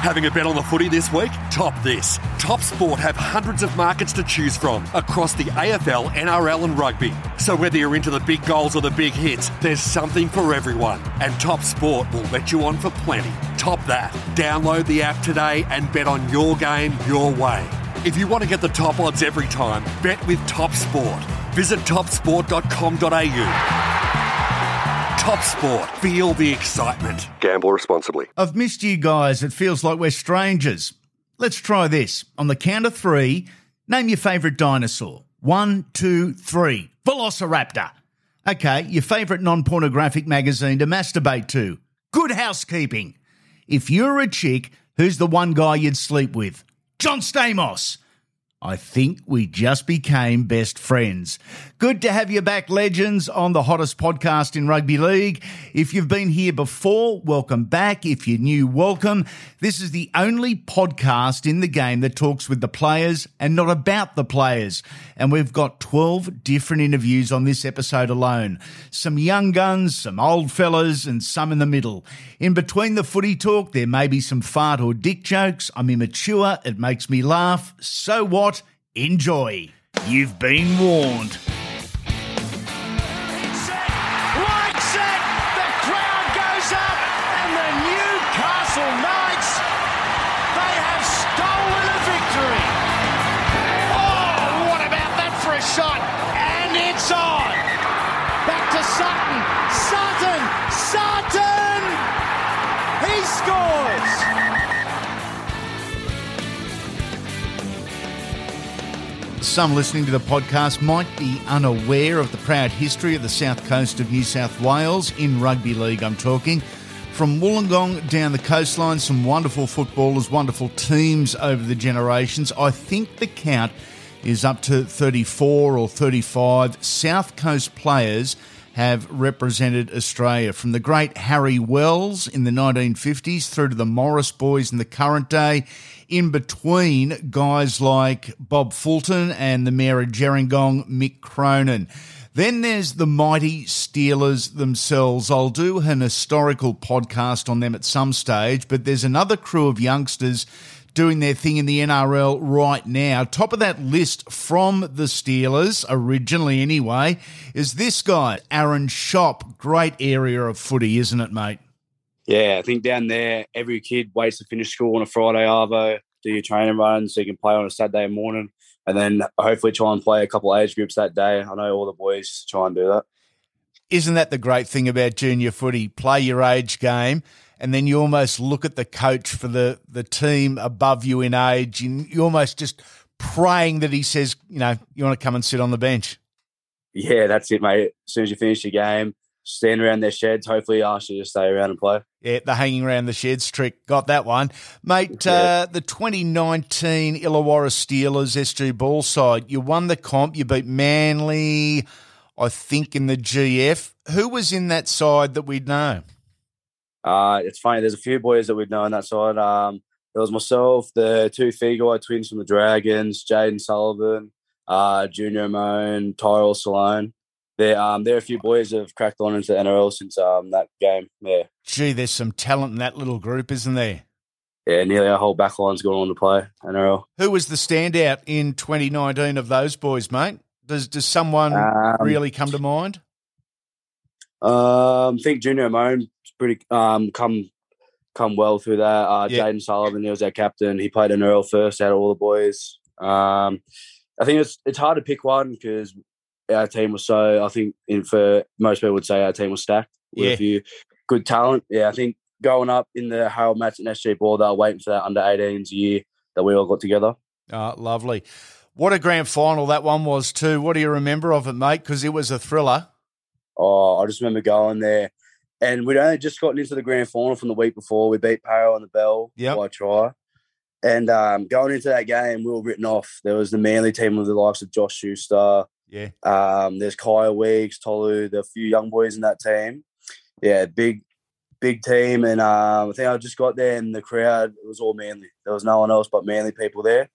Having a bet on the footy this week? Top this. Top Sport have hundreds of markets to choose from across the AFL, NRL, and rugby. So whether you're into the big goals or the big hits, there's something for everyone. And Top Sport will let you on for plenty. Top that. Download the app today and bet on your game your way. If you want to get the top odds every time, bet with Top Sport. Visit topsport.com.au. Top Sport. Feel the excitement. Gamble responsibly. I've missed you guys. It feels like we're strangers. Let's try this. On the count of three, name your favourite dinosaur. One, two, three. Velociraptor. Okay, your favourite non pornographic magazine to masturbate to. Good housekeeping. If you're a chick, who's the one guy you'd sleep with? John Stamos. I think we just became best friends. Good to have you back, legends, on the hottest podcast in rugby league. If you've been here before, welcome back. If you're new, welcome. This is the only podcast in the game that talks with the players and not about the players. And we've got 12 different interviews on this episode alone. Some young guns, some old fellas, and some in the middle. In between the footy talk, there may be some fart or dick jokes. I'm immature. It makes me laugh. So what? Enjoy. You've been warned. Some listening to the podcast might be unaware of the proud history of the south coast of New South Wales in rugby league. I'm talking from Wollongong down the coastline, some wonderful footballers, wonderful teams over the generations. I think the count is up to 34 or 35 South Coast players have represented Australia from the great Harry Wells in the 1950s through to the Morris boys in the current day in between guys like Bob Fulton and the Mayor of Gerringong, Mick Cronin. Then there's the mighty Steelers themselves. I'll do an historical podcast on them at some stage, but there's another crew of youngsters doing their thing in the NRL right now. Top of that list from the Steelers, originally anyway, is this guy, Aaron Schoupp. Great area of footy, isn't it, mate? Yeah, I think down there, every kid waits to finish school on a Friday arvo, do your training runs so you can play on a Saturday morning, and then hopefully try and play a couple of age groups that day. I know all the boys try and do that. Isn't that the great thing about junior footy? Play your age game, and then you almost look at the coach for the, the team above you in age, and you almost just praying that he says, you know, you want to come and sit on the bench. Yeah, that's it, mate. As soon as you finish your game, stand around their sheds. Hopefully, ask you to stay around and play. Yeah, the hanging around the sheds trick. Got that one. Mate, Yeah. uh, the 2019 Illawarra Steelers SG ball side, you won the comp. You beat Manly, I think, in the GF. Who was in that side that we'd know? Uh, it's funny. There's a few boys that we'd know on that side. Um, there was myself, the two Feagai twins from the Dragons, Jayden Sullivan, uh, Junior Amone, Tyrell Sloan. There, um, there are a few boys that have cracked on into the NRL since um, that game. Yeah, Gee, there's some talent in that little group, isn't there? yeah, nearly our whole backline's gone on to play NRL. Who was the standout in 2019 of those boys, mate? Does does someone Um, really come to mind? Um, I think Junior Amone pretty um come come well through that. Uh, Yeah. Jayden Sullivan, he was our captain. He played NRL first out of all the boys. Um, I think it's it's hard to pick one because our team was so. I think in for most people would say our team was stacked with Yeah. a few good talent. Yeah, I think going up in the Harold Matthews and SG Ball, they were waiting for that under 18s year that we all got together. Oh, lovely. What a grand final that one was too. What do you remember of it, mate? Because it was a thriller. Oh, I just remember going there, and we'd only just gotten into the grand final from the week before. We beat Parra on the bell Yep. by try, and um, going into that game, we were written off. There was the Manly team with the likes of Josh Schuster. Yeah. Um, there's Kyle Weeks, Tolu, there are a few young boys in that team. Yeah, big, big team, and um, I think I just got there, and the crowd it was all Manly. There was no one else but Manly people there.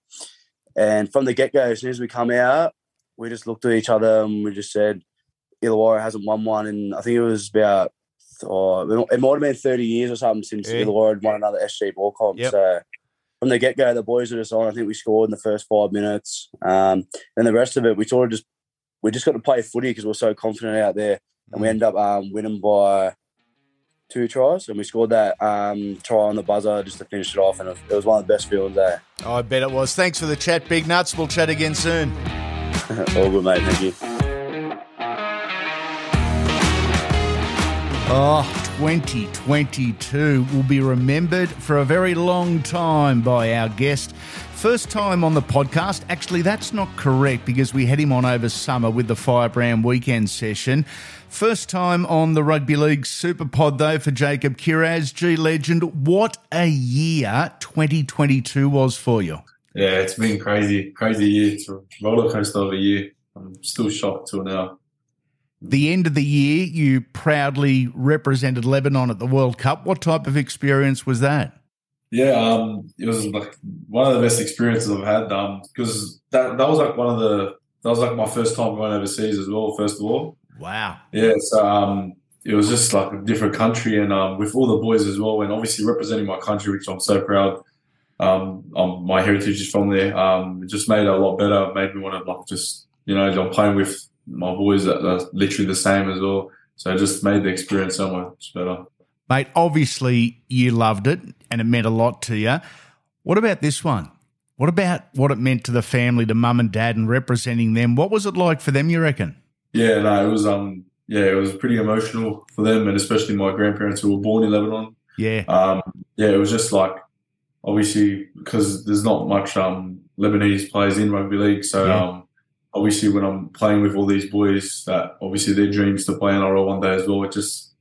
And from the get go, as soon as we come out, we just looked at each other and we just said, Illawarra hasn't won one, and I think it was about oh, it might have been thirty years or something since Yeah. Illawarra had won another SG ball comp. Yep. So from the get go, the boys were just on. I think we scored in the first five minutes. Um, then the rest of it, we sort of just we just got to play footy because we are so confident out there, and Mm. we end up um, winning by two tries, and we scored that um, try on the buzzer just to finish it off, and it was one of the best feelings there. I bet it was. Thanks for the chat, Big Nuts. We'll chat again soon. All good, mate. Thank you. Oh, 2022 will be remembered for a very long time by our guest. First time on the podcast. Actually, that's not correct because we had him on over summer with the Firebrand weekend session. First time on the Rugby League Super Pod, though, for Jacob Kiraz, G Legend. What a year 2022 was for you. Yeah, it's been crazy, crazy year. It's a roller coaster of a year. I'm still shocked till now. The end of the year, you proudly represented Lebanon at the World Cup. What type of experience was that? Yeah, um, it was like one of the best experiences I've had. Um, because that that was like one of the that was like my first time going overseas as well. First of all, Wow. yeah. So um, it was just like a different country, and um, with all the boys as well, and obviously representing my country, which I'm so proud. Um, um, my heritage is from there. Um, it just made it a lot better. Made me want to like just you know I'm playing with my boys that are literally the same as well. So it just made the experience so much better. Mate, obviously you loved it and it meant a lot to you. What about this one? What about what it meant to the family, to mum and dad, and representing them? What was it like for them, you reckon? Yeah, no, it was um yeah, it was pretty emotional for them and especially my grandparents who were born in Lebanon. Yeah. Um yeah, it was just like obviously because there's not much um Lebanese players in rugby league, so Yeah. um obviously when I'm playing with all these boys that obviously their dreams to play NRL one day as well, it just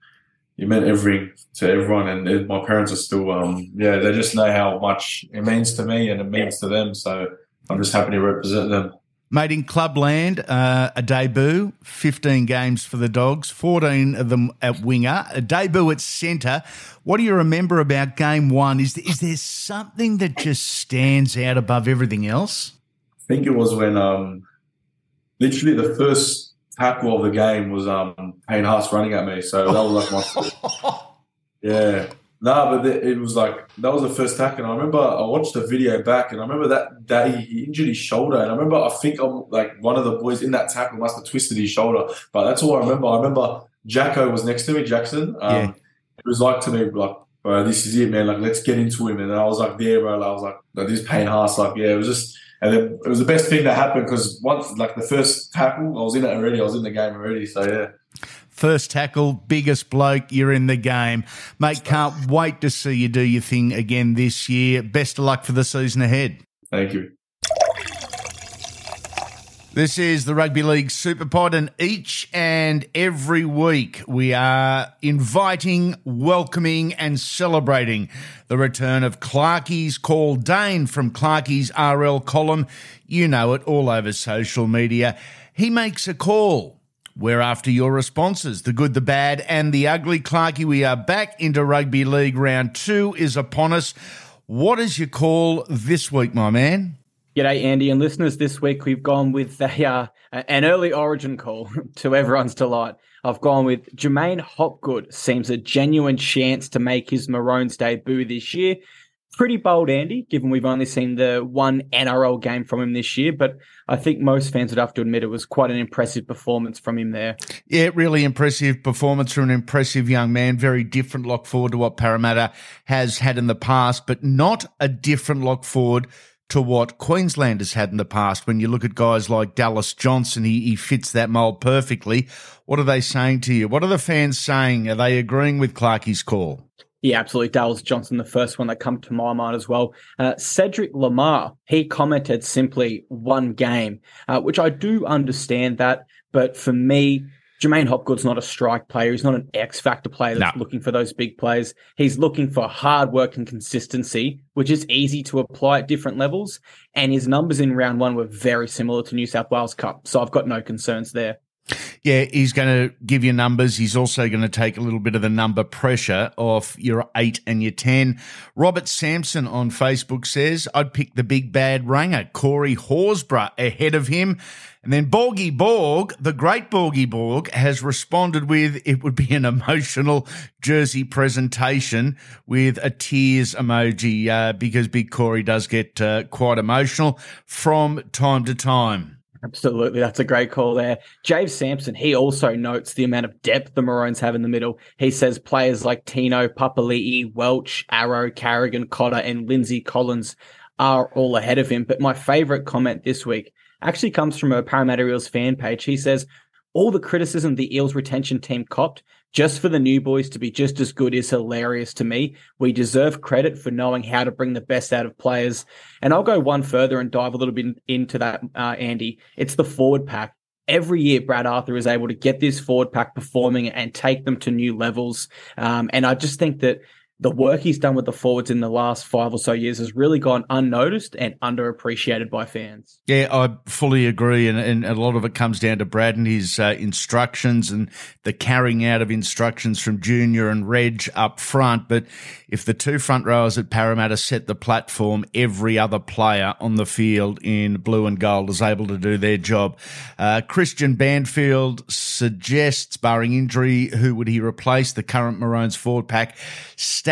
it meant everything to everyone and it- my parents are still um yeah, they just know how much it means to me and it means to them, so I'm just happy to represent them. Made in Clubland, uh, a debut, 15 games for the Dogs, 14 of them at winger, a debut at centre. What do you remember about game one? Is, is there something that just stands out above everything else? I think it was when um, literally the first tackle of the game was um, Payne Haas running at me. So that was like my yeah. No, but the, it was like that was the first tackle. And I remember I watched the video back, and I remember that day he injured his shoulder. And I remember I think I'm like one of the boys in that tackle must have twisted his shoulder. But that's all I remember. I remember Jacko was next to me, Jackson. Um, Yeah. It was like to me like. Bro, this is it, man. Like, let's get into him. And I was like, there, bro. I was like, like this Payne Haas. Like, yeah, it was just, and then it was the best thing that happened because once, like, the first tackle, I was in it already. I was in the game already. So, yeah. First tackle, biggest bloke, you're in the game. Mate, can't wait to see you do your thing again this year. Best of luck for the season ahead. Thank you. This is the Rugby League Super Pod, and each and every week we are inviting, welcoming, and celebrating the return of Clarkie's Call Dane from Clarkie's RL column. You know it all over social media. He makes a call. We're after your responses, the good, the bad, and the ugly. Clarkie, we are back into Rugby League. Round two is upon us. What is your call this week, my man? G'day, Andy and listeners. This week we've gone with a, uh, an early origin call to everyone's delight. I've gone with J'maine Hopgood. Seems a genuine chance to make his Maroons debut this year. Pretty bold, Andy, given we've only seen the one NRL game from him this year, but I think most fans would have to admit it was quite an impressive performance from him there. Yeah, really impressive performance from an impressive young man. Very different look forward to what Parramatta has had in the past, but not a different look forward to what Queensland has had in the past. When you look at guys like Dallas Johnson, he, he fits that mold perfectly. What are they saying to you? What are the fans saying? Are they agreeing with Clarkie's call? Yeah, absolutely. Dallas Johnson, the first one that come to my mind as well. Uh, Cedric Lamar, he commented simply one game, uh, which I do understand that. But for me, J'maine Hopgood's not a strike player. He's not an X factor player that's No. looking for those big plays. He's looking for hard work and consistency, which is easy to apply at different levels. And his numbers in round one were very similar to New South Wales Cup. So I've got no concerns there. Yeah, he's going to give you numbers. He's also going to take a little bit of the number pressure off your eight and your 10. Robert Sampson on Facebook says, I'd pick the big bad ranger, Corey Horsburgh, ahead of him. And then Borgie Borg, the great Borgie Borg, has responded with it would be an emotional jersey presentation with a tears emoji uh, because Big Corey does get uh, quite emotional from time to time. Absolutely. That's a great call there. Jave Sampson, he also notes the amount of depth the Maroons have in the middle. He says players like Tino, Papali'i, Welch, Arrow, Carrigan, Cotter, and Lindsay Collins are all ahead of him. But my favorite comment this week actually comes from a Parramatta Eels fan page. He says, all the criticism the Eels retention team copped just for the new boys to be just as good is hilarious to me. We deserve credit for knowing how to bring the best out of players. And I'll go one further and dive a little bit into that, uh, Andy. It's the forward pack. Every year, Brad Arthur is able to get this forward pack performing and take them to new levels. Um, and I just think that the work he's done with the forwards in the last five or so years has really gone unnoticed and underappreciated by fans. Yeah, I fully agree. And, and a lot of it comes down to Brad and his uh, instructions and the carrying out of instructions from Junior and Reg up front. But if the two front rowers at Parramatta set the platform, every other player on the field in blue and gold is able to do their job. Uh, Christian Banfield suggests, barring injury, who would he replace? The current Maroons forward pack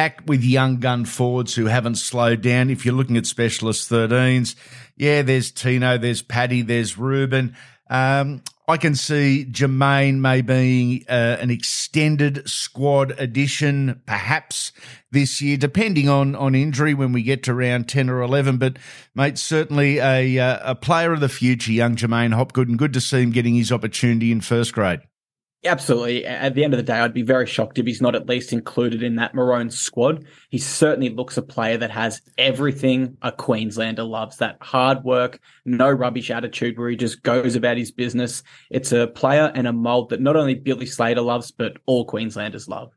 stacked with young gun forwards who haven't slowed down. If you're looking at specialist 13s, yeah, there's Tino, there's Paddy, there's Ruben. Um, I can see J'maine maybe uh, an extended squad addition, perhaps this year, depending on on injury when we get to round ten or eleven. But mate, certainly a uh, a player of the future, young J'maine Hopgood, and good to see him getting his opportunity in first grade. Absolutely. At the end of the day, I'd be very shocked if he's not at least included in that Maroon squad. He certainly looks a player that has everything a Queenslander loves that hard work, no rubbish attitude where he just goes about his business. It's a player and a mold that not only Billy Slater loves, but all Queenslanders love.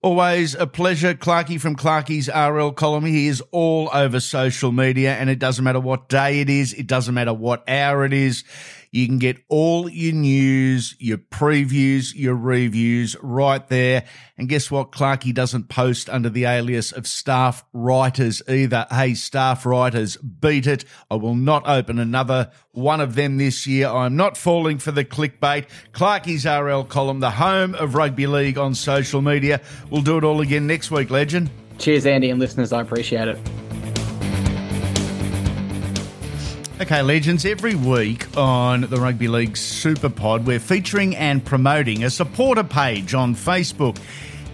Always a pleasure. Clarkey from Clarkey's RL column. He is all over social media, and it doesn't matter what day it is, it doesn't matter what hour it is. You can get all your news, your previews, your reviews right there. And guess what? Clarkey doesn't post under the alias of staff writers either. Hey, staff writers, beat it. I will not open another one of them this year. I'm not falling for the clickbait. Clarkey's RL column, the home of rugby league on social media. We'll do it all again next week, legend. Cheers, Andy and listeners. I appreciate it. Okay, legends, every week on the Rugby League Super Pod, we're featuring and promoting a supporter page on Facebook.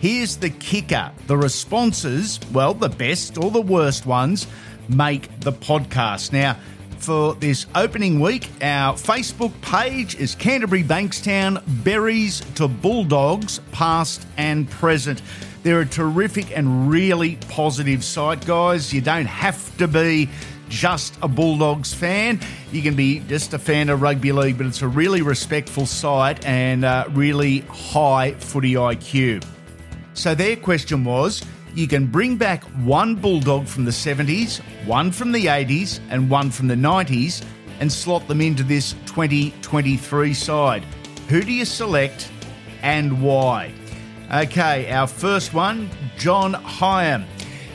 Here's the kicker the responses, well, the best or the worst ones, make the podcast. Now, for this opening week, our Facebook page is Canterbury Bankstown Berries to Bulldogs, past and present. They're a terrific and really positive site, guys. You don't have to be just a Bulldogs fan. You can be just a fan of rugby league, but it's a really respectful site and uh, really high footy IQ. So their question was you can bring back one Bulldog from the 70s, one from the 80s, and one from the 90s and slot them into this 2023 side. Who do you select and why? Okay, our first one, John Hyam.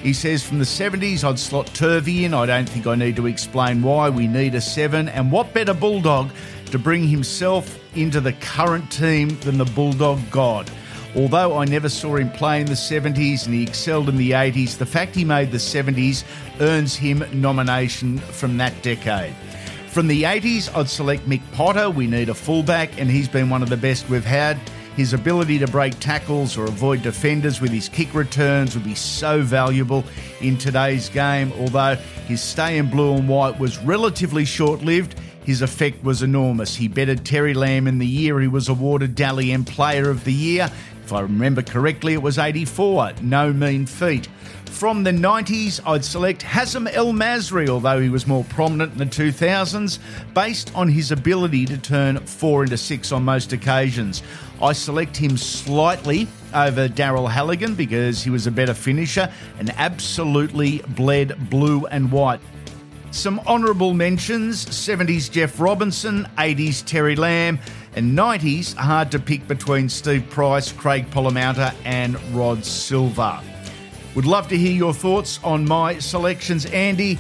He says from the 70s, I'd slot Turvey in. I don't think I need to explain why. We need a seven. And what better Bulldog to bring himself into the current team than the Bulldog God? Although I never saw him play in the 70s and he excelled in the 80s, the fact he made the 70s earns him nomination from that decade. From the 80s, I'd select Mick Potter. We need a fullback, and he's been one of the best we've had. His ability to break tackles or avoid defenders with his kick returns would be so valuable in today's game. Although his stay in blue and white was relatively short lived, his effect was enormous. He bettered Terry Lamb in the year he was awarded Dally M Player of the Year. If I remember correctly, it was 84. No mean feat. From the 90s, I'd select Hazem El Masri, although he was more prominent in the 2000s, based on his ability to turn four into six on most occasions. I select him slightly over Daryl Halligan because he was a better finisher and absolutely bled blue and white. Some honourable mentions 70s Jeff Robinson, 80s Terry Lamb, and 90s hard to pick between Steve Price, Craig Polla-Mounter, and Rod Silva. Would love to hear your thoughts on my selections, Andy.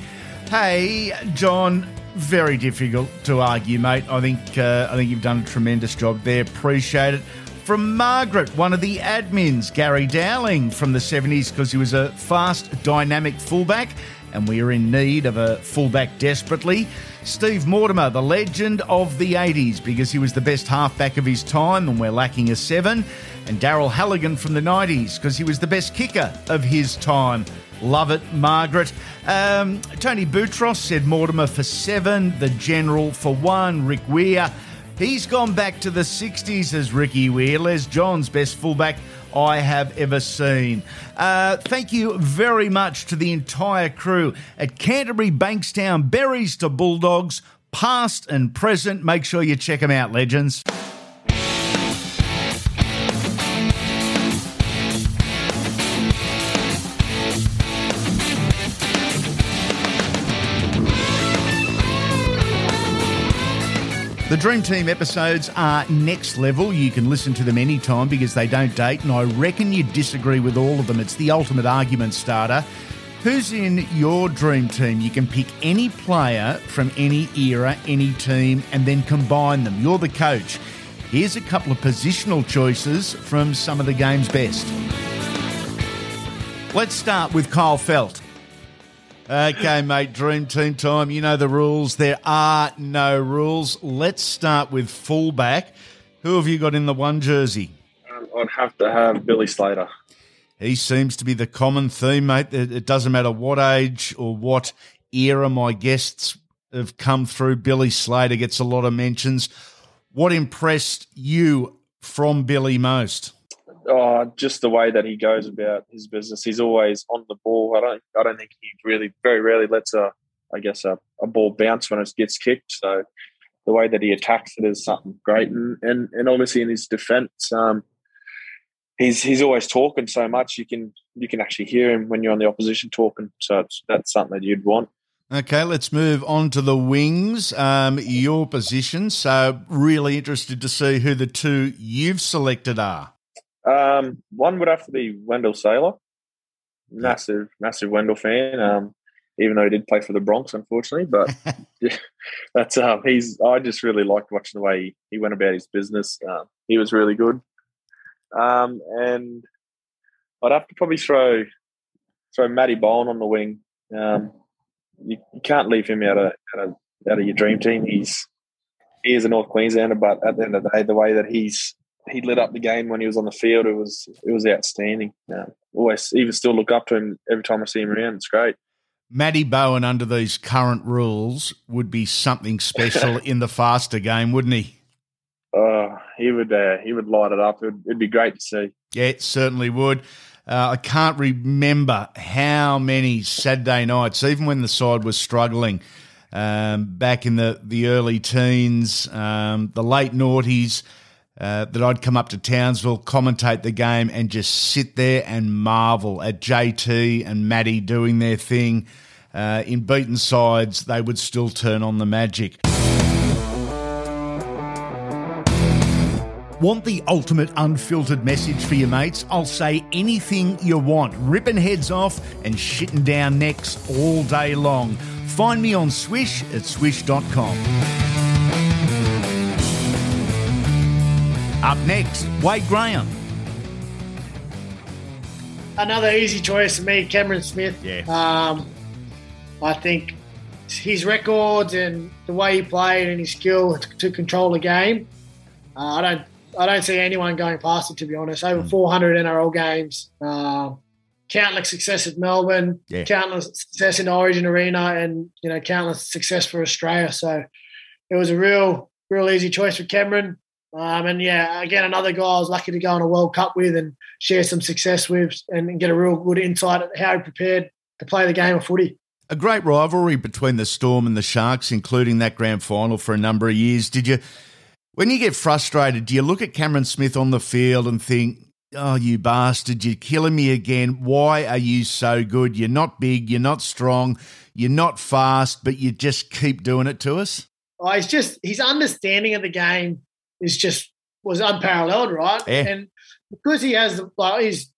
Hey, John, very difficult to argue, mate. I think uh, I think you've done a tremendous job there. Appreciate it. From Margaret, one of the admins, Gary Dowling from the 70s, because he was a fast, dynamic fullback, and we are in need of a fullback desperately. Steve Mortimer, the legend of the 80s, because he was the best halfback of his time, and we're lacking a seven. And Daryl Halligan from the 90s, because he was the best kicker of his time. Love it, Margaret. Um, Tony Boutros said Mortimer for seven, the General for one, Rick Weir. He's gone back to the 60s as Ricky Weir, Les Johns' best fullback I have ever seen. Uh, thank you very much to the entire crew at Canterbury Bankstown, Berries to Bulldogs, past and present. Make sure you check them out, legends. The Dream Team episodes are next level. You can listen to them anytime because they don't date, and I reckon you disagree with all of them. It's the ultimate argument starter. Who's in your dream team? You can pick any player from any era, any team, and then combine them. You're the coach. Here's a couple of positional choices from some of the game's best. Let's start with Kyle Feldt. Okay, mate, dream team time. You know the rules. There are no rules. Let's start with fullback. Who have you got in the one jersey? Um, I'd have to have Billy Slater. He seems to be the common theme, mate. It it doesn't matter what age or what era my guests have come through. Billy Slater gets a lot of mentions. What impressed you from Billy most? Oh, just the way that he goes about his business. He's always on the ball. I don't. I don't think he really, very rarely lets a, I guess, a, a ball bounce when it gets kicked. So the way that he attacks it is something great. And and, and obviously in his defence, um, he's he's always talking so much. You can you can actually hear him when you're on the opposition talking. So that's something that you'd want. Okay, let's move on to the wings. Um, your position. So really interested to see who the two you've selected are. Um, one would have to be Wendell Sailor. Massive, massive Wendell fan. Um, even though he did play for the Bronx, unfortunately, but yeah, that's um, he's. I just really liked watching the way he, he went about his business. Um, he was really good. Um, and I'd have to probably throw throw Matty Bowen on the wing. Um, you, you can't leave him out of, out of out of your dream team. He's he is a North Queenslander, but at the end of the day, the way that he's he lit up the game when he was on the field. It was it was outstanding. Yeah. Always even still look up to him every time I see him around. It's great. Matty Bowen, under these current rules, would be something special in the faster game, wouldn't he? Uh, he would uh, he would light it up. It'd, it'd be great to see. Yeah, it certainly would. Uh, I can't remember how many Saturday nights, even when the side was struggling, um, back in the, the early teens, um, the late noughties, uh, that I'd come up to Townsville, commentate the game, and just sit there and marvel at JT and Matty doing their thing. Uh, in beaten sides, they would still turn on the magic. Want the ultimate unfiltered message for your mates? I'll say anything you want, ripping heads off and shitting down necks all day long. Find me on Swish at swish.com. Up next, Wade Graham. Another easy choice for me, Cameron Smith. Yeah. Um, I think his records and the way he played and his skill to, control the game, uh, I don't I don't see anyone going past it. To be honest, over 400 NRL games, um, countless success at Melbourne, Yeah. countless success in Origin Arena, and you know countless success for Australia. So it was a real real easy choice for Cameron. Um, and yeah, again, another guy I was lucky to go on a World Cup with and share some success with and get a real good insight at how he prepared to play the game of footy. A great rivalry between the Storm and the Sharks, including that grand final for a number of years. Did you, when you get frustrated, do you look at Cameron Smith on the field and think, Oh, you bastard, you're killing me again. Why are you so good? You're not big, you're not strong, you're not fast, but you just keep doing it to us? Oh, he's just his understanding of the game is just was unparalleled, right? Yeah. And because he has the like he's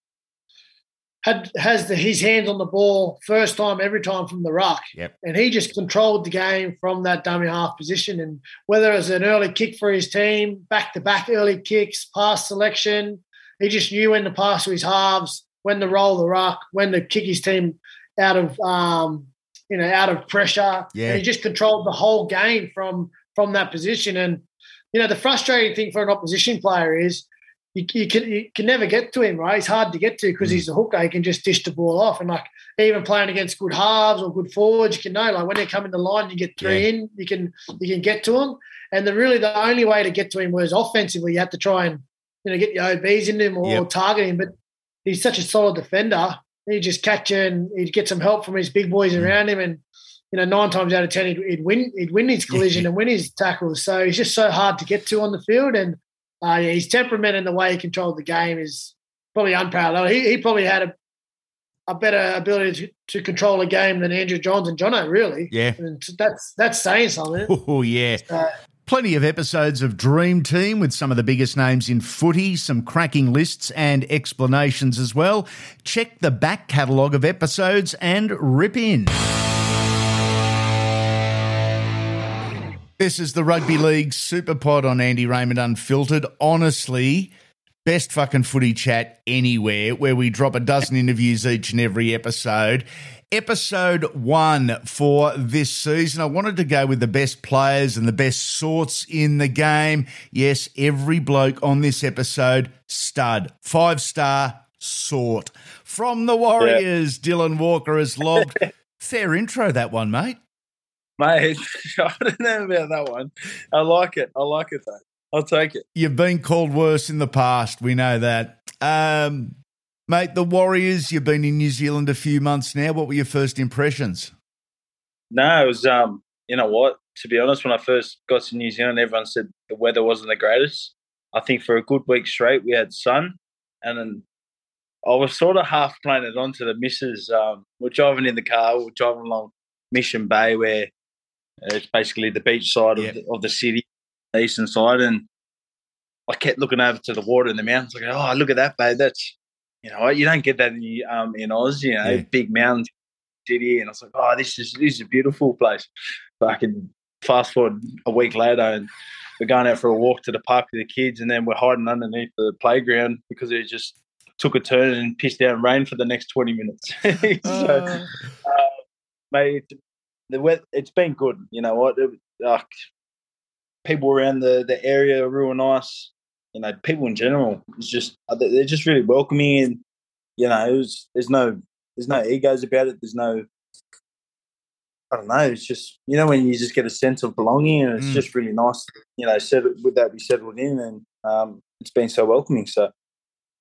had has the, his hands on the ball first time every time from the ruck. Yep. And he just controlled the game from that dummy half position. And whether it was an early kick for his team, back to back early kicks, pass selection, he just knew when to pass to his halves, when to roll the ruck, when to kick his team out of um, you know, out of pressure. Yeah. And he just controlled the whole game from from that position. And you know, the frustrating thing for an opposition player is you, you can you can never get to him, right? He's hard to get to because he's a hooker. He can just dish the ball off. And like even playing against good halves or good forwards, you can know like when they come in the line, you get three Yeah. in, you can you can get to him. And the really the only way to get to him was offensively. You had to try and you know get your OBs in him or Yep. target him. But he's such a solid defender. He just catch and he'd get some help from his big boys Mm. around him and. You know, nine times out of ten, he'd, he'd win. He'd win his collision and win his tackles. So he's just so hard to get to on the field, and uh, yeah, his temperament and the way he controlled the game is probably unparalleled. He, he probably had a, a better ability to, to control a game than Andrew Johns and Jono, really. Yeah. And that's that's saying something. Oh, yeah. Uh, Plenty of episodes of Dream Team with some of the biggest names in footy, some cracking lists and explanations as well. Check the back catalogue of episodes and rip in. This is the Rugby League Super Pod on Andy Raymond Unfiltered. Honestly, best fucking footy chat anywhere where we drop a dozen interviews each and every episode. Episode one for this season. I wanted to go with the best players and the best sorts in the game. Yes, every bloke on this episode, stud, five star sort. From the Warriors, Dylan Walker has lobbed. Fair intro, that one, mate. Mate, I don't know about that one. I like it. I like it though. I'll take it. You've been called worse in the past. We know that. Um, mate, the Warriors, you've been in New Zealand a few months now. What were your first impressions? No, it was um, you know what? To be honest, when I first got to New Zealand, everyone said the weather wasn't the greatest. I think for a good week straight, we had sun, and then I was sort of half playing it on to the missus. Um, we're driving in the car, we're driving along Mission Bay, where it's basically the beach side Yep. of, the, of the city, the eastern side, and I kept looking over to the water in the mountains, like, oh, look at that, babe. That's you know, you don't get that in um in Oz, you know, Yeah. big mountains city, and I was like, oh, this is this is a beautiful place. Fucking fast forward a week later, and we're going out for a walk to the park with the kids, and then we're hiding underneath the playground because it just took a turn and pissed down rain for the next twenty minutes. so, uh, mate, it- the weather, it's been good. You know what? It, uh, people around the, the area are real nice. You know, people in general, it's just uh, they're just really welcoming, and you know, it was, there's no there's no egos about it. There's no I don't know. It's just you know when you just get a sense of belonging, and it's Mm. just really nice. You know, settled, with that we settled in, and um, it's been so welcoming. So,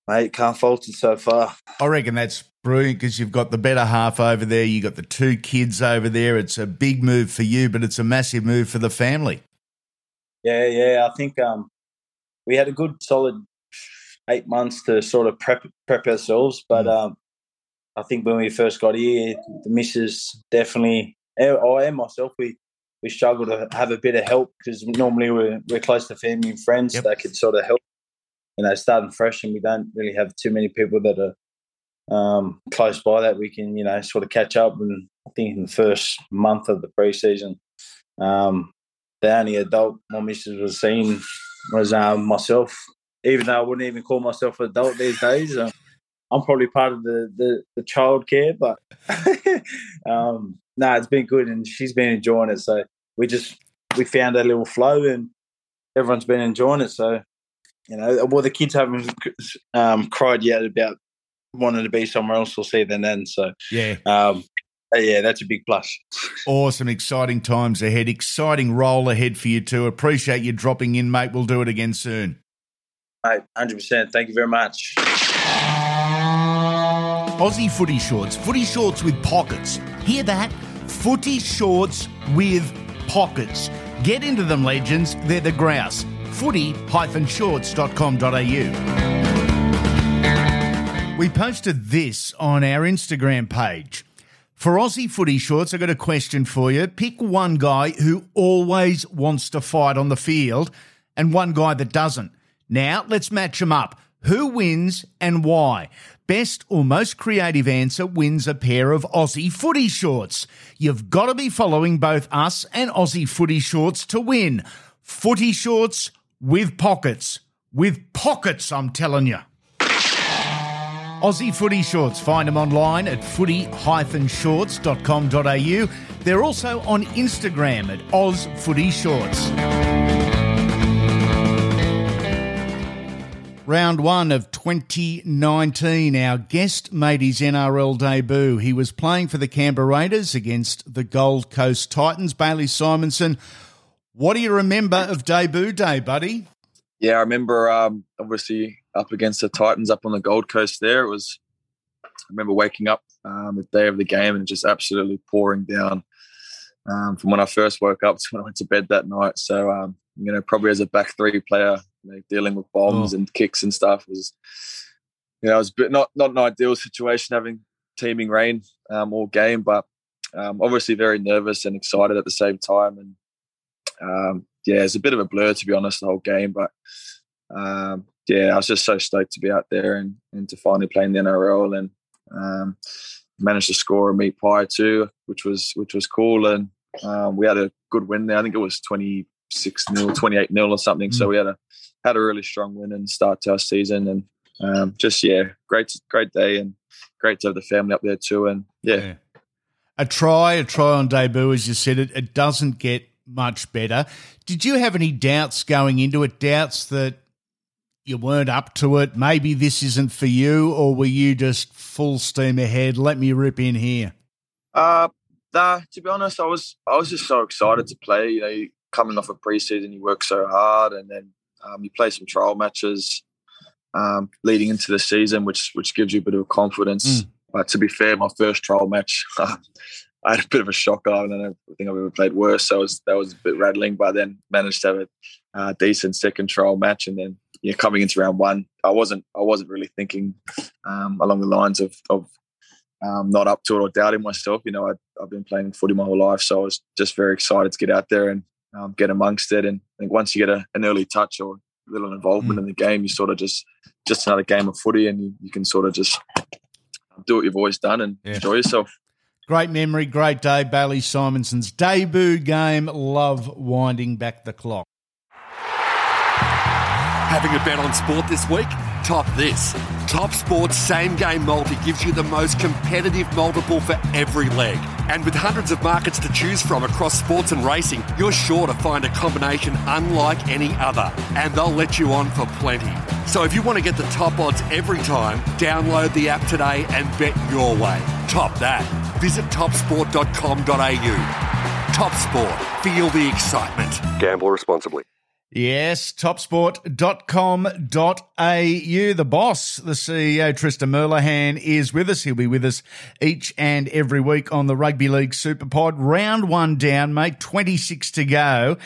mate, can't fault it so far. I reckon that's brilliant because you've got the better half over there. You've got the two kids over there. It's a big move for you, but it's a massive move for the family. Yeah, yeah. I think um, we had a good solid eight months to sort of prep prep ourselves. But um, I think when we first got here, the missus definitely, and I and myself, we we struggled to have a bit of help because normally we're we're close to family and friends Yep. that could sort of help. You know, starting fresh, and we don't really have too many people that are um, close by that we can, you know, sort of catch up. And I think in the first month of the preseason, um, the only adult my missus was seen was um, myself. Even though I wouldn't even call myself an adult these days, um, I'm probably part of the the, the child care. But um, no, it's been good, and she's been enjoying it. So we just we found a little flow, and everyone's been enjoying it. So you know, well, the kids haven't um, cried yet about wanting to be somewhere else or see their then. So Yeah. um, yeah, that's a big plus. Awesome, exciting times ahead. Exciting roll ahead for you too. Appreciate you dropping in, mate. We'll do it again soon. Mate, hundred percent. Thank you very much. Aussie footy shorts. Footy shorts with pockets. Hear that? Footy shorts with pockets. Get into them, legends. They're the grouse. Footy-shorts.com.au. We posted this on our Instagram page. For Aussie footy shorts, I've got a question for you. Pick one guy who always wants to fight on the field and one guy that doesn't. Now, let's match them up. Who wins and why? Best or most creative answer wins a pair of Aussie footy shorts. You've got to be following both us and Aussie footy shorts to win. Footy shorts with pockets. With pockets, I'm telling you. Aussie Footy Shorts. Find them online at footy-shorts.com.au. They're also on Instagram at Oz Footy Shorts. Round one of 2019, our guest made his NRL debut. He was playing for the Canberra Raiders against the Gold Coast Titans. Bailey Simonsson, what do you remember of debut day, buddy? Yeah, I remember um, obviously up against the Titans up on the Gold Coast there. It was, I remember waking up um, the day of the game and just absolutely pouring down um, from when I first woke up to when I went to bed that night. So, um, you know, probably as a back three player, you know, dealing with bombs Oh. and kicks and stuff was, you know, it was a bit not, not an ideal situation having teaming rain um, all game, but um, obviously very nervous and excited at the same time. And um, yeah, it's a bit of a blur to be honest, the whole game, but um, yeah, I was just so stoked to be out there and, and to finally play in the NRL and um, managed to score a meat pie too, which was which was cool. And um, we had a good win there. I think it was twenty six 0 28 0 or something. So we had a had a really strong win and start to our season. And um, just yeah, great great day and great to have the family up there too. And yeah, A try, a try on debut, as you said, it, it doesn't get much better. Did you have any doubts going into it? Doubts that you weren't up to it? Maybe this isn't for you, or were you just full steam ahead? Let me rip in here. Uh, nah, to be honest, I was I was just so excited to play. You know, you, coming off a preseason, you work so hard, and then um, you play some trial matches um, leading into the season, which which gives you a bit of confidence. Mm. But to be fair, my first trial match, I had a bit of a shock. And I don't think I've ever played worse, so it was, that was a bit rattling. But then managed to have a uh, decent second trial match, and then yeah, coming into round one, I wasn't I wasn't really thinking um, along the lines of of um, not up to it or doubting myself. You know, I, I've been playing footy my whole life, so I was just very excited to get out there and um, get amongst it. And I think once you get a, an early touch or a little involvement in the game, you sort of just just another game of footy, and you, you can sort of just do what you've always done and enjoy yourself. Great memory, great day. Bailey Simonsson's debut game. Love winding back the clock. Having a bet on sport this week? Top this. Top Sports same game multi gives you the most competitive multiple for every leg. And with hundreds of markets to choose from across sports and racing, you're sure to find a combination unlike any other. And they'll let you on for plenty. So if you want to get the top odds every time, download the app today and bet your way. Top that. Visit topsport.com.au. Top Sport. Feel the excitement. Gamble responsibly. Yes, topsport.com.au. The boss, the CEO, Tristan Merlehan, is with us. He'll be with us each and every week on the Rugby League Super Pod. Round one down, mate, 26 to go.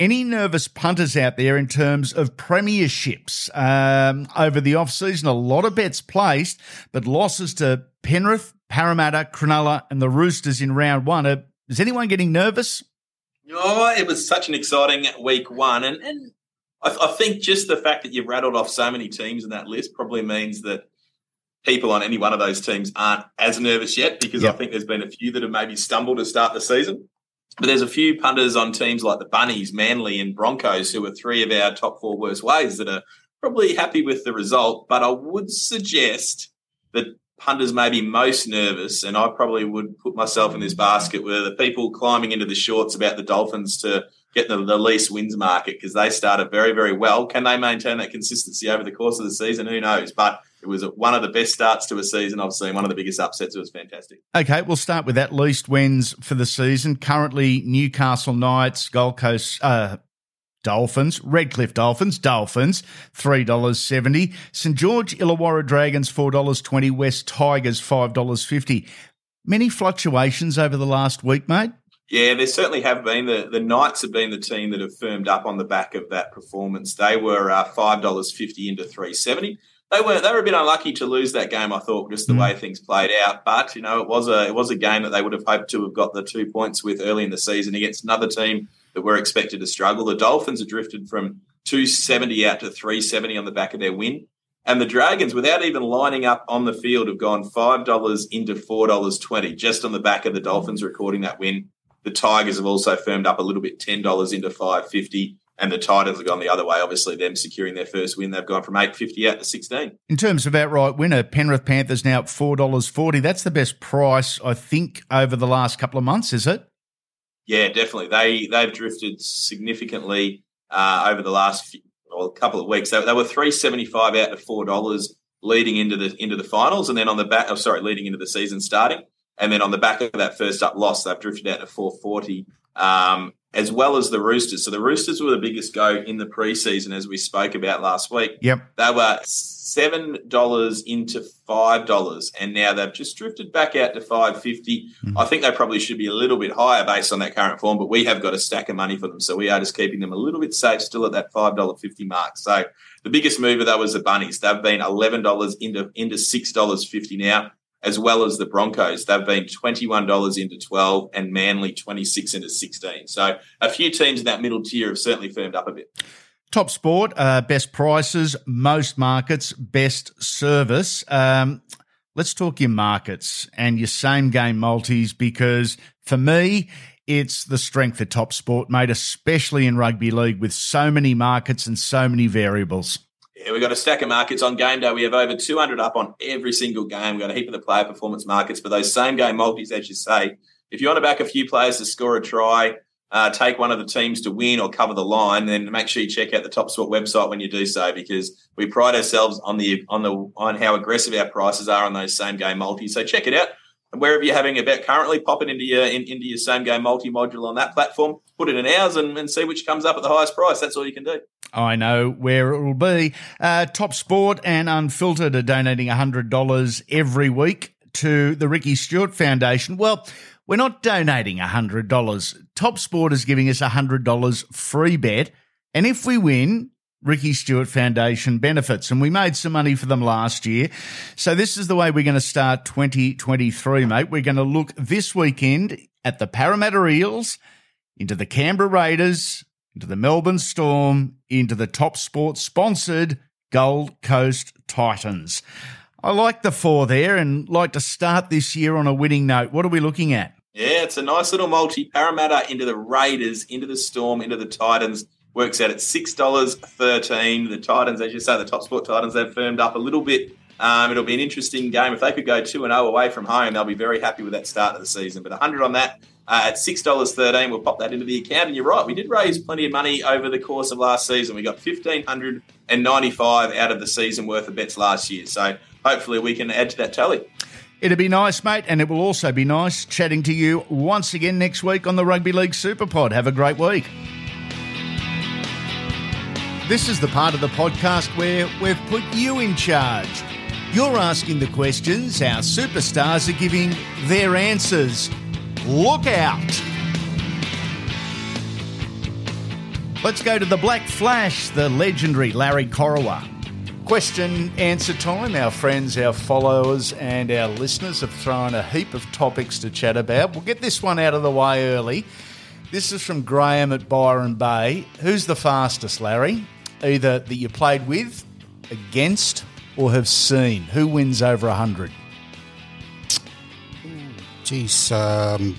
Any nervous punters out there in terms of premierships um, over the off-season? A lot of bets placed, but losses to Penrith, Parramatta, Cronulla, and the Roosters in round one. Uh, is anyone getting nervous? Oh, it was such an exciting week one, and and I, I think just the fact that you've rattled off so many teams in that list probably means that people on any one of those teams aren't as nervous yet because I think there's been a few that have maybe stumbled to start the season. But there's a few punters on teams like the Bunnies, Manly, and Broncos, who are three of our top four worst ways that are probably happy with the result. But I would suggest that punters may be most nervous, and I probably would put myself in this basket where the people climbing into the shorts about the Dolphins to get the, the least wins market because they started very, very well. Can they maintain that consistency over the course of the season? Who knows? But it was one of the best starts to a season I've seen, one of the biggest upsets. It was fantastic. Okay, we'll start with that. Least wins for the season. Currently, Newcastle Knights, Gold Coast uh, Dolphins, Redcliffe Dolphins, Dolphins, $3.70. St George Illawarra Dragons, $4.20. West Tigers, $5.50. Many fluctuations over the last week, mate. Yeah, there certainly have been. The the Knights have been the team that have firmed up on the back of that performance. They were uh, five dollars fifty into three seventy. they were they were a bit unlucky to lose that game. I thought just the Mm. way things played out, but you know it was a it was a game that they would have hoped to have got the two points with early in the season against another team that were expected to struggle. The Dolphins have drifted from two seventy out to three seventy on the back of their win, and the Dragons, without even lining up on the field, have gone five dollars into four dollars twenty just on the back of the Dolphins recording that win. The Tigers have also firmed up a little bit, ten dollars into five fifty. And the Titans have gone the other way. Obviously, them securing their first win, they've gone from eight fifty out to sixteen. In terms of outright winner, Penrith Panthers now at four dollars forty. That's the best price I think over the last couple of months, is it? Yeah, definitely. They they've drifted significantly uh, over the last few, well, couple of weeks. They, they were three seventy five out of four dollars leading into the into the finals, and then on the back, oh, sorry, leading into the season starting, and then on the back of that first up loss, they've drifted out to four forty. Um, as well as the Roosters. So the Roosters were the biggest go in the preseason, as we spoke about last week. Yep. They were seven dollars into five dollars, and now they've just drifted back out to five fifty. Hmm. I think they probably should be a little bit higher based on that current form, but we have got a stack of money for them, so we are just keeping them a little bit safe, still at that five dollar fifty mark. So the biggest mover though was the Bunnies. They've been eleven dollars into into six dollars fifty now. As well as the Broncos, they've been twenty-one dollars into twelve, and Manly twenty-six into sixteen. So a few teams in that middle tier have certainly firmed up a bit. Top sport, uh, best prices, most markets, best service. Um, let's talk your markets and your same game multis because for me, it's the strength of top sport, mate, especially in rugby league with so many markets and so many variables. Yeah, we've got a stack of markets on game day. We have over 200 up on every single game. We've got a heap of the player performance markets, but those same game multis, as you say, if you want to back a few players to score a try, uh, take one of the teams to win or cover the line, then make sure you check out the Top Sport website when you do so, because we pride ourselves on the on the on how aggressive our prices are on those same game multis. So check it out. And wherever you're having a bet currently, pop it into your in, into your same game multi module on that platform, put it in ours, and, and see which comes up at the highest price. That's all you can do. I know where it will be. Uh, Top Sport and Unfiltered are donating $100 every week to the Ricky Stuart Foundation. Well, we're not donating $100. Top Sport is giving us a $100 free bet. And if we win, Ricky Stuart Foundation benefits. And we made some money for them last year. So this is the way we're going to start 2023, mate. We're going to look this weekend at the Parramatta Eels, into the Canberra Raiders, into the Melbourne Storm, into the top Sport sponsored Gold Coast Titans. I like the four there and like to start this year on a winning note. What are we looking at? Yeah, it's a nice little multi. Parramatta into the Raiders, into the Storm, into the Titans. Works out at six dollars thirteen. The Titans, as you say, the top sport Titans, they've firmed up a little bit. Um, it'll be an interesting game. If they could go two and zero away from home, they'll be very happy with that start of the season. But hundred on that uh, at six dollars thirteen, we'll pop that into the account. And you're right, we did raise plenty of money over the course of last season. We got fifteen hundred and ninety-five out of the season worth of bets last year. So hopefully we can add to that tally. It'll be nice, mate, and it will also be nice chatting to you once again next week on the Rugby League Super Pod. Have a great week. This is the part of the podcast where we've put you in charge. You're asking the questions, our superstars are giving their answers. Look out! Let's go to the Black Flash, the legendary Larry Corowa. Question answer time. Our friends, our followers, and our listeners have thrown a heap of topics to chat about. We'll get this one out of the way early. This is from Graham at Byron Bay. Who's the fastest, Larry? Either that you played with, against, or have seen? Who wins over 100? Geez, um,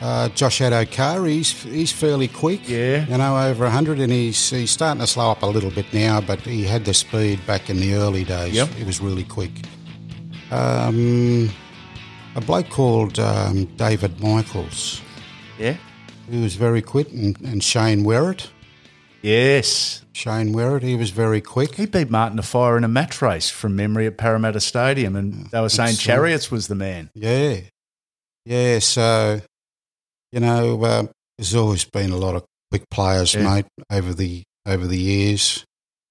uh, Josh Addo-Carr, he's he's fairly quick. Yeah. You know, over 100, and he's he's starting to slow up a little bit now, but he had the speed back in the early days. Yep. He was really quick. Um, a bloke called um, David Michaels, Yeah. he was very quick, and, and Shane Whereat. Yes. Shane Whereat, he was very quick. He beat Martin Offiah in a match race from memory at Parramatta Stadium, and they were saying That's. Chariots was the man. Yeah. Yeah, so, you know, uh, there's always been a lot of quick players, Yeah. mate, over the over the years.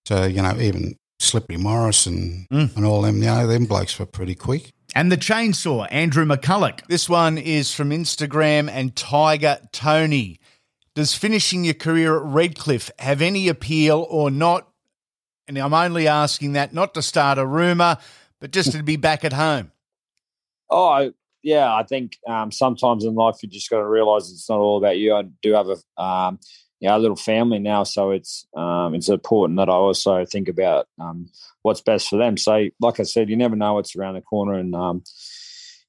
So, you know, even Slippery Morris and, Mm. and all them, you know, them blokes were pretty quick. And the chainsaw, Andrew McCulloch. This one is from Instagram and Tiger Tony. Does finishing your career at Redcliffe have any appeal or not? And I'm only asking that not to start a rumour, but just to be back at home. Oh, I, yeah, I think um, sometimes in life you just got to realize it's not all about you. I do have a, um, know, a little family now, so it's um, it's important that I also think about um, what's best for them. So, like I said, you never know what's around the corner, and um,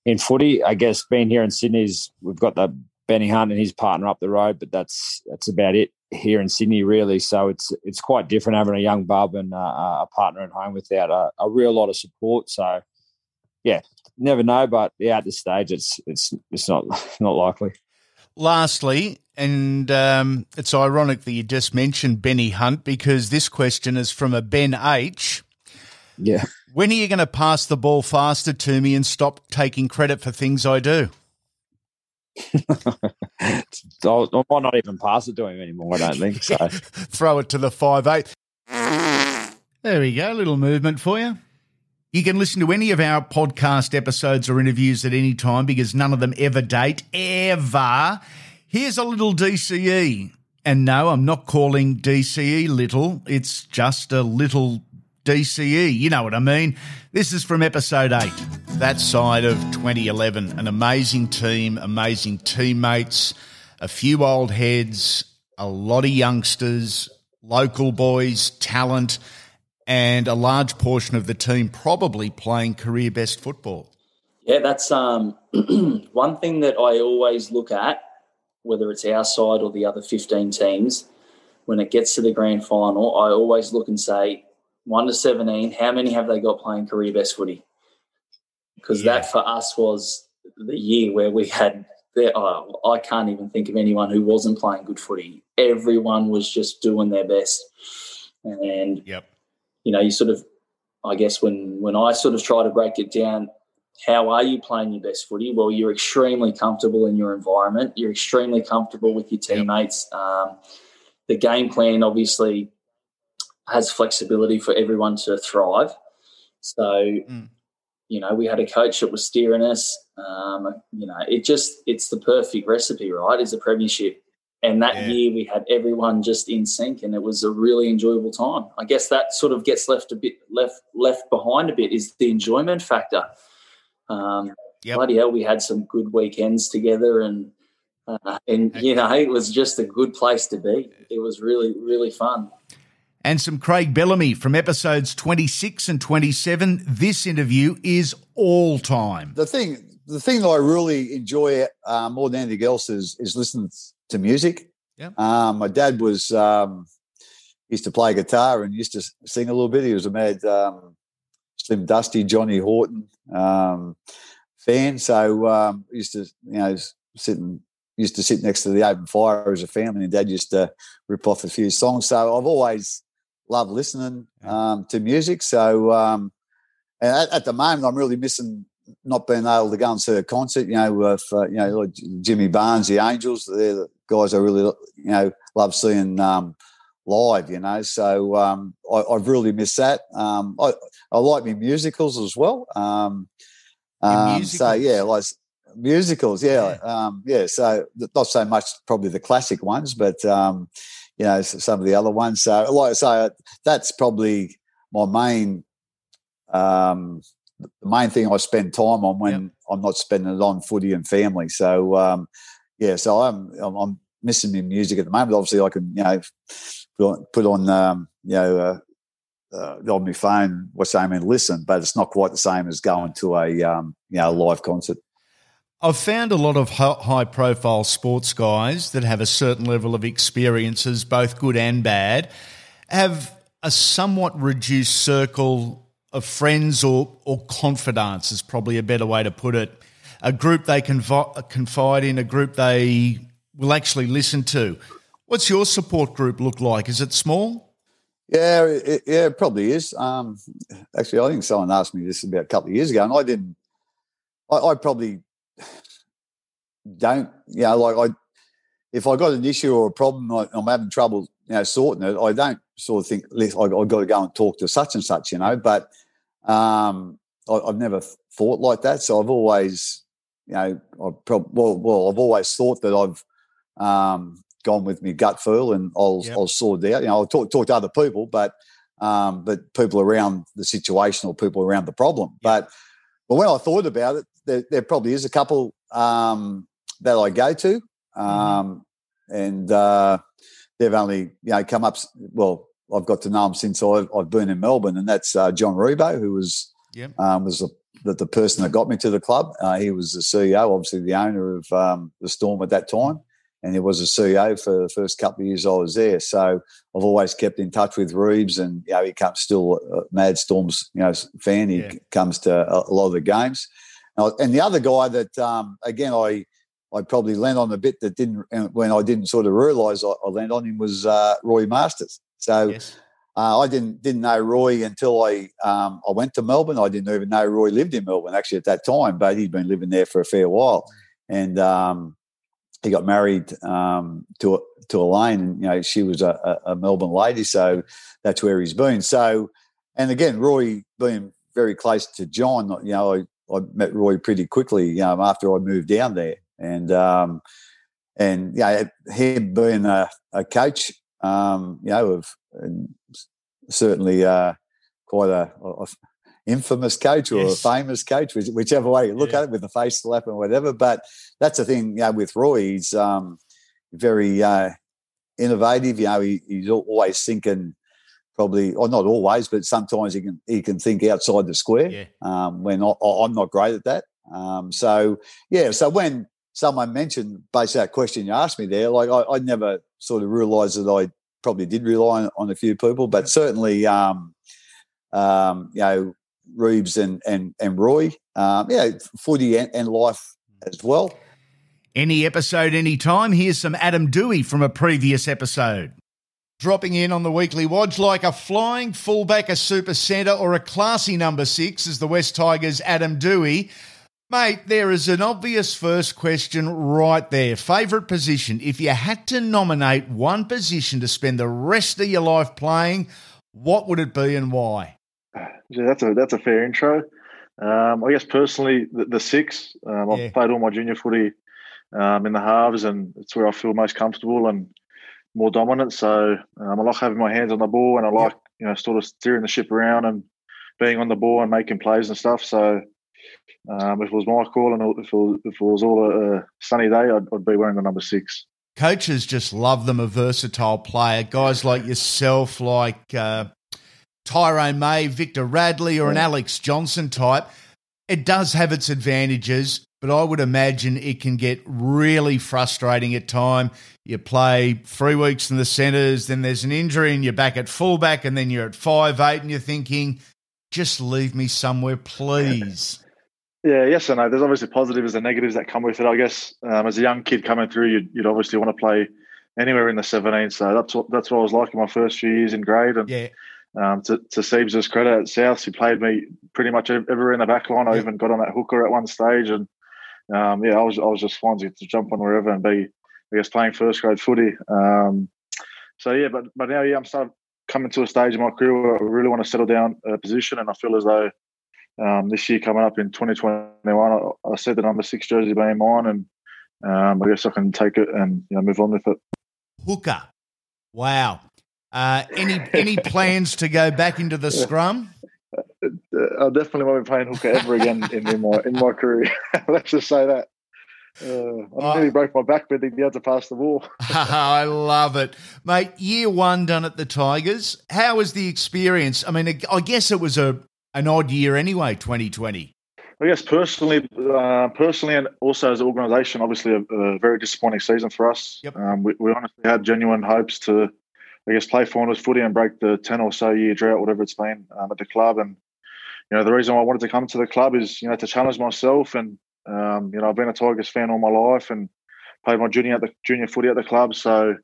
in footy, I guess being here in Sydney's, we've got the Benny Hunt and his partner up the road, but that's that's about it here in Sydney, really. So it's it's quite different having a young bub and uh, a partner at home without a, a real lot of support. So, yeah, never know, but yeah, at this stage, it's it's it's not not likely. Lastly, and um, it's ironic that you just mentioned Benny Hunt because this question is from a Ben H. Yeah. When are you going to pass the ball faster to me and stop taking credit for things I do? I might not even pass it to him anymore. I don't think so. Throw it to the five eight. There we go. A little movement for you. You can listen to any of our podcast episodes or interviews at any time because none of them ever date, ever. Here's a little DCE. And no, I'm not calling DCE little. It's just a little DCE. You know what I mean? This is from episode 8, that side of 2011. An amazing team, amazing teammates, a few old heads, a lot of youngsters, local boys, talent, and a large portion of the team probably playing career best football. Yeah, that's um, one thing that I always look at, whether it's our side or the other 15 teams. When it gets to the grand final, I always look and say, one to 17, how many have they got playing career best footy? Because yeah. that for us was the year where we had, there, oh, I can't even think of anyone who wasn't playing good footy. Everyone was just doing their best. And, yep. You know, you sort of, I guess when, when I sort of try to break it down, how are you playing your best footy? Well, you're extremely comfortable in your environment. You're extremely comfortable with your teammates. Um, the game plan, obviously, has flexibility for everyone to thrive. So, mm. you know, we had a coach that was steering us. Um, you know, it just it's the perfect recipe, right? Is a premiership. And that yeah. year we had everyone just in sync, and it was a really enjoyable time. I guess that sort of gets left a bit left left behind a bit is the enjoyment factor. Um, yep. Bloody hell, we had some good weekends together, and uh, and you know it was just a good place to be. It was really really fun and some Craig Bellamy from episodes 26 and 27. This interview is all time. The thing the thing that I really enjoy uh, more than anything else is is listening to music. Yeah. Um, my dad was um, used to play guitar and used to sing a little bit. He was a mad um, Slim Dusty Johnny Horton um, fan, so um, used to you know sit and used to sit next to the open fire as a family, and Dad used to rip off a few songs. So I've always loved listening um, to music. So um, at, at, the moment, I'm really missing not being able to go and see a concert. You know, with uh, you know like Jimmy Barnes, the Angels. They're the guys I really you know love seeing um, live. You know, so um, I, have really missed that. Um, I, I like me musicals as well. Um, musicals. So yeah, like musicals. Yeah, yeah. yeah. So not so much probably the classic ones, but you know some of the other ones. So, like I say, that's probably my main um, the main thing I spend time on when yep. I'm not spending it on footy and family. So um, yeah, so I'm, I'm, I'm missing my music at the moment. Obviously, I can you know put on, put on um, you know. Uh, uh, on my phone, what's name and listen, but it's not quite the same as going to a um, you know live concert. I've found a lot of high profile sports guys that have a certain level of experiences, both good and bad, have a somewhat reduced circle of friends or, or confidants, is probably a better way to put it. A group they confi- confide in, a group they will actually listen to. What's your support group look like? Is it small? Yeah, it, yeah, it probably is. Um, actually, I think someone asked me this about a couple of years ago, and I didn't. I, I probably don't, you know, like I, if I got an issue or a problem, I, am having trouble, you know, sorting it. I don't sort of think I, have got to go and talk to such and such, you know. But um, I, have never thought like that, so I've always, you know, I've prob- well, well, I've always thought that I've um, gone with my gut feel and I'll yep. I'll sort it out. You know, I'll talk talk to other people, but um, but people around the situation or people around the problem. But but when I thought about it, there, there probably is a couple um, that I go to, um, and uh, they've only you know come up. Well, I've got to know him since I've, I've been in Melbourne, and that's uh, John Ribot, who was Yep. um, was the, the, the person that got me to the club. Uh, he was the CEO, obviously the owner of um, the Storm at that time, and he was a CEO for the first couple of years I was there. So I've always kept in touch with Reeves, and you know he comes still a mad Storms you know fan. He Yeah. comes to a, lot of the games, and and the other guy that um, again I. I probably lent on a bit that didn't when I didn't sort of realise I, I lent on him was uh, Roy Masters. So uh, I didn't didn't know Roy until I um, I went to Melbourne. I didn't even know Roy lived in Melbourne actually at that time, but he'd been living there for a fair while, and um, he got married um, to to Elaine, and you know she was a, a, Melbourne lady, so that's where he's been. So, and again, Roy being very close to John, you know, I, I met Roy pretty quickly, you know, after I moved down there, and um, and yeah, him being a, a coach, um, you know, of certainly uh, quite a, a infamous coach or Yes. a famous coach, whichever way you look at it, with the face slap and whatever. But that's the thing, you know, with Roy, he's um, very uh, innovative. You know, he, he's always thinking. Probably, or not always, but sometimes he can he can think outside the square. Yeah. Um, when I, I'm not great at that. Um, so yeah, so when someone mentioned based on that question you asked me there, like I, I never sort of realised that I probably did rely on, on a few people, but certainly, um, um, you know, Reeves and and and Roy, um, yeah, footy and, and life as well. Any episode, any time. Here's some Adam Doueihi from a previous episode. Dropping in on the weekly watch like a flying fullback, a super centre, or a classy number six is the West Tigers' Adam Doueihi. Mate, there is an obvious first question right there. Favourite position? If you had to nominate one position to spend the rest of your life playing, what would it be and why? Yeah, that's a that's a fair intro. Um, I guess personally, the, the six. Um, I've Yeah. played all my junior footy um, in the halves, and it's where I feel most comfortable and more dominant. So um, I like having my hands on the ball, and I like you know sort of steering the ship around and being on the ball and making plays and stuff. So um, if it was my call and if it was, if it was all a, a sunny day, I'd, I'd be wearing the number six. Coaches just love them a versatile player. Guys like yourself, like uh, Tyrone May, Victor Radley, or an Alex Johnston type. It does have its advantages, but I would imagine it can get really frustrating at time. You play three weeks in the centres, then there's an injury, and you're back at fullback, and then you're at five eight, and you're thinking, just leave me somewhere, please. Yeah, yes and no. There's obviously positives and negatives that come with it. I guess um, as a young kid coming through, you'd, you'd obviously want to play anywhere in the 17. So that's what that's what I was like in my first few years in grade. And Yeah. um, to, to Siebes' credit at South, he played me pretty much ev- everywhere in the back line. I even got on that hooker at one stage, and um, yeah, I was I was just fine to, to jump on wherever and be, I guess, playing first grade footy. Um, so yeah, but but now yeah, I'm starting coming to a stage in my career where I really want to settle down a position, and I feel as though um, this year coming up in 2021, I, I said the number six jersey being mine, and um, I guess I can take it and you know move on with it. Hooker. Wow. Uh, any any plans to go back into the scrum? Uh, I definitely won't be playing hooker ever again in, in my in my career. Let's just say that. Uh, I nearly broke my back bending down to pass the ball. I love it, mate. Year one done at the Tigers. How was the experience? I mean, I guess it was a an odd year anyway. Twenty twenty. I guess personally, uh, personally, and also as an organisation, obviously a, a very disappointing season for us. Um, we, we honestly had genuine hopes to, I guess, play finals footy and break the ten or so year drought, whatever it's been um, at the club. And you know, the reason why I wanted to come to the club is you know to challenge myself. And um, you know, I've been a Tigers fan all my life and played my junior at the junior footy at the club. So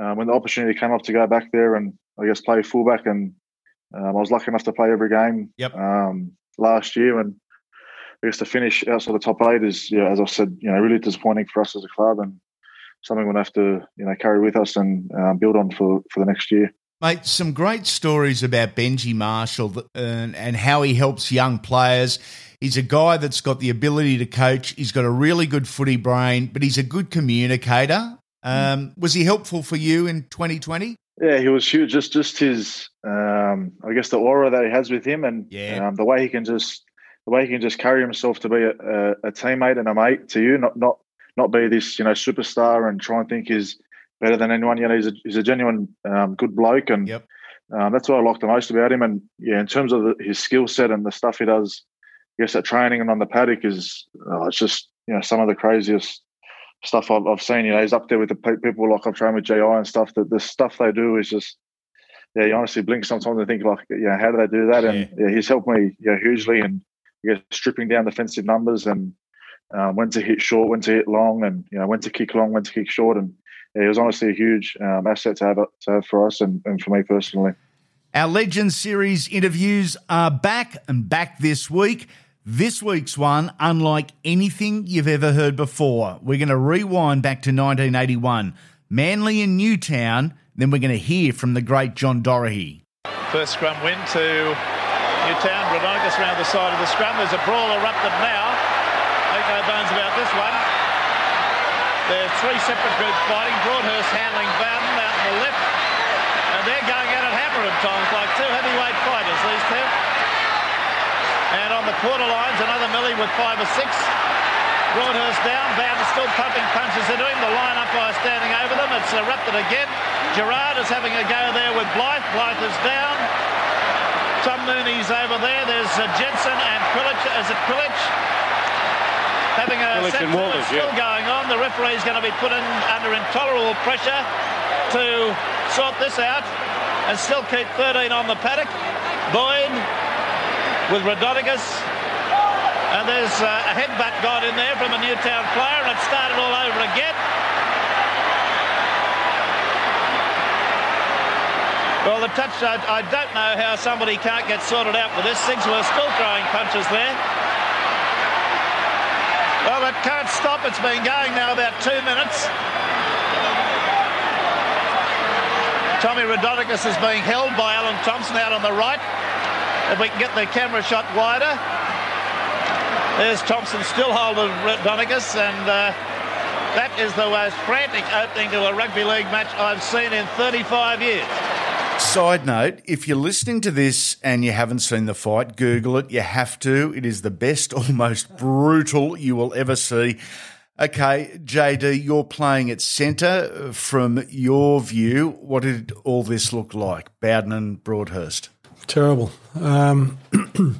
um, when the opportunity came up to go back there and I guess play fullback, and um, I was lucky enough to play every game Yep. um, last year and. I guess to finish outside the top eight is, yeah, as I said, you know, really disappointing for us as a club, and something we'll have to, you know, carry with us and um, build on for for the next year. Mate, some great stories about Benji Marshall and, and how he helps young players. He's a guy that's got the ability to coach. He's got a really good footy brain, but he's a good communicator. Um, was he helpful for you in 2020? Yeah, he was huge. Just just his, um, I guess, the aura that he has with him, and Yeah. um, the way he can just the way he can just carry himself to be a, a, a teammate and a mate to you, not not not be this you know superstar and try and think he's better than anyone. You know, he's a he's a genuine um, good bloke, and um, that's what I like the most about him. And yeah, in terms of the, his skill set and the stuff he does, I guess at training and on the paddock is oh, it's just you know some of the craziest stuff I've, I've seen. You know, he's up there with the pe- people like I've trained with GI and stuff. That the stuff they do is just yeah, you honestly blink sometimes and think like, yeah, how do they do that? And yeah, he's helped me yeah hugely and yeah, stripping down defensive numbers and um, when to hit short, when to hit long, and you know when to kick long, when to kick short, and yeah, it was honestly a huge um, asset to have to have for us and, and for me personally. Our Legends Series interviews are back and back this week. This week's one, unlike anything you've ever heard before, we're going to rewind back to 1981, Manly and Newtown. Then we're going to hear from the great John Dorahy. First scrum win to Newtown. Raudonikis round the side of the scrum. There's a brawl erupted now. Make no bones about this one. There's three separate groups fighting. Broadhurst handling Bowden out on the left. And they're going at it hammer times, like two heavyweight fighters, these two. And on the quarter lines, another Millie with five or six. Broadhurst down. Bowden still pumping punches into him. The line umpire standing over them. It's erupted again. Gerard is having a go there with Blythe. Blythe is down. Tom Mooney's over there. There's uh, Jensen and Quilich. Is it Quilich? Having a set and Walters, still yeah. going on. The referee's going to be put in under intolerable pressure to sort this out and still keep 13 on the paddock. Boyd with Raudonikis. And there's uh, a headbutt got in there from a Newtown player, and it started all over again. Well, the touch, I, I don't know how somebody can't get sorted out with this. Sigsworth still throwing punches there. Well, it can't stop. It's been going now about two minutes. Tommy Raudonikis is being held by Alan Thompson out on the right. If we can get the camera shot wider. There's Thompson still holding Raudonikis, and uh, that is the most frantic opening to a rugby league match I've seen in 35 years. Side note if you're listening to this and you haven't seen the fight, Google it. You have to. It is the best, almost brutal you will ever see. Okay, JD, you're playing at centre. From your view, what did all this look like? Bowden and Broadhurst. Terrible. Um,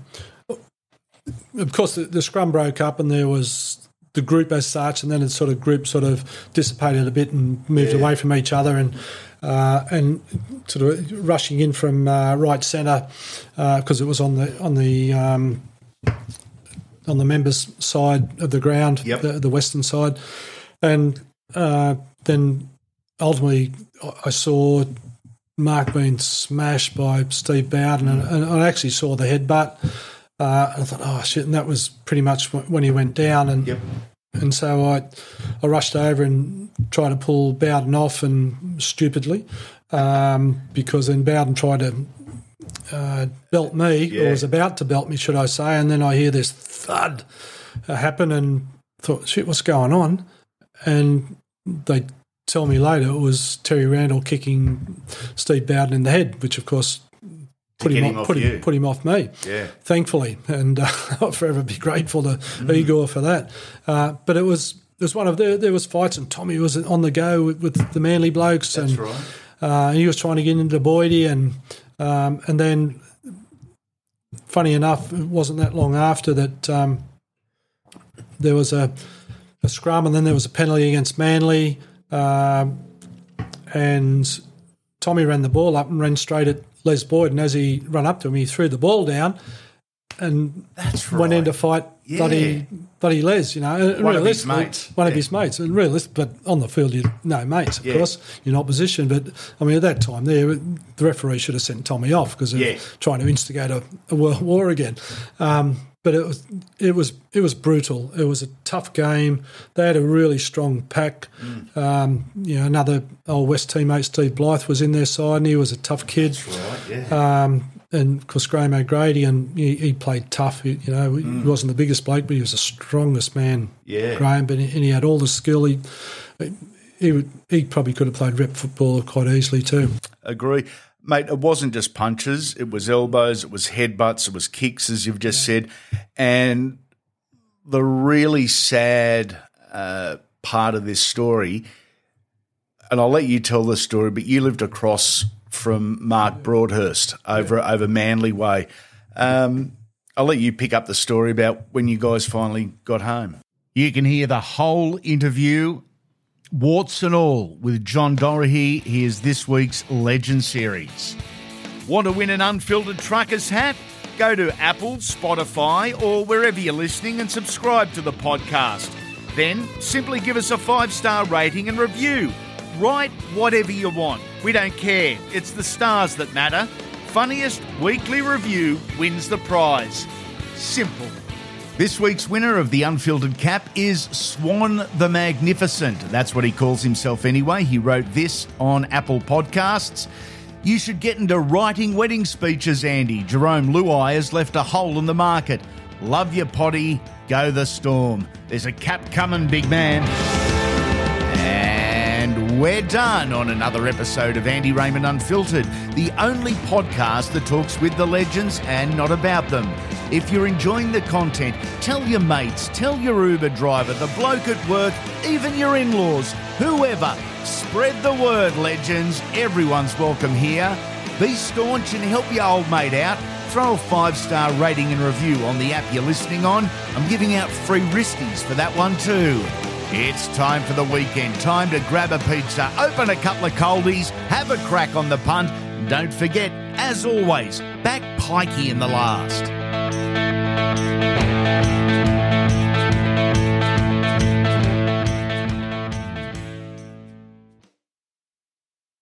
of course, the, the scrum broke up, and there was the group as such, and then it sort of group sort of dissipated a bit and moved Yeah. away from each other, and uh, and sort of rushing in from uh, right centre because it was on the on the um, on the members' side of the ground, the, the western side, and uh, then ultimately I saw Mark being smashed by Steve Bowden, and, and I actually saw the headbutt. Uh, I thought, oh shit, and that was pretty much when he went down, and and so I I rushed over and tried to pull Bowden off, and stupidly, um, because then Bowden tried to uh, belt me, Yeah. or was about to belt me, should I say, and then I hear this thud uh, happen, and thought, shit, what's going on? And they tell me later it was Terry Randall kicking Steve Bowden in the head, which of course put him, him off, put, you. him, put him off me. Yeah. thankfully, and uh, I'll forever be grateful to Mm. Igor for that. Uh, but it was it was one of there. There was fights, and Tommy was on the go with, with the Manly blokes, That's and right. uh, he was trying to get into Boydie, and um, and then funny enough, it wasn't that long after that um, there was a, a scrum, and then there was a penalty against Manly, um, and Tommy ran the ball up and ran straight at Les Boyd, and as he ran up to him, he threw the ball down, and went in to fight Yeah. bloody bloody Les, you know, One of his mates. one of his mates, and realistic, but on the field, you no mates, of Yeah. course, in opposition. But I mean, at that time, there the referee should have sent Tommy off because of Yeah. trying to instigate a, a world war again. Um, but it was it was it was brutal. It was a tough game. They had a really strong pack. Mm. Um, you know, another old West teammate, Steve Blythe, was in their side, and he was a tough kid. right, yeah. Um, and of course, Graham O'Grady, and he, he played tough. He, you know, he wasn't the biggest bloke, but he was the strongest man. Mm. Yeah. Graham, but he, and he had all the skill. He he would he probably could have played rep football quite easily too. Agree. Mate, it wasn't just punches, it was elbows, it was headbutts, it was kicks, as you've just said. And the really sad uh, part of this story, and I'll let you tell the story, but you lived across from Mark Broadhurst over over Manly Way. Um, I'll let you pick up the story about when you guys finally got home. You can hear the whole interview, warts and all, with John Dorahy. He is this week's Legend Series. Want to win an unfiltered trucker's hat? Go to Apple, Spotify, or wherever you're listening and subscribe to the podcast. Then simply give us a five star rating and review. Write whatever you want. We don't care. It's the stars that matter. Funniest weekly review wins the prize. Simple. This week's winner of the Unfiltered Cap is Swan the Magnificent. That's what he calls himself anyway. He wrote this on Apple Podcasts. You should get into writing wedding speeches, Andy. Jarome Luai has left a hole in the market. Love your potty. Go the storm. There's a cap coming, big man. We're done on another episode of Andy Raymond Unfiltered, the only podcast that talks with the legends and not about them. If you're enjoying the content, tell your mates, tell your Uber driver, the bloke at work, even your in laws, whoever. Spread the word, legends. Everyone's welcome here. Be staunch and help your old mate out. Throw a five star rating and review on the app you're listening on. I'm giving out free wristies for that one too. It's time for the weekend. Time to grab a pizza, open a couple of coldies, have a crack on the punt. Don't forget, as always, back Pikey in the last.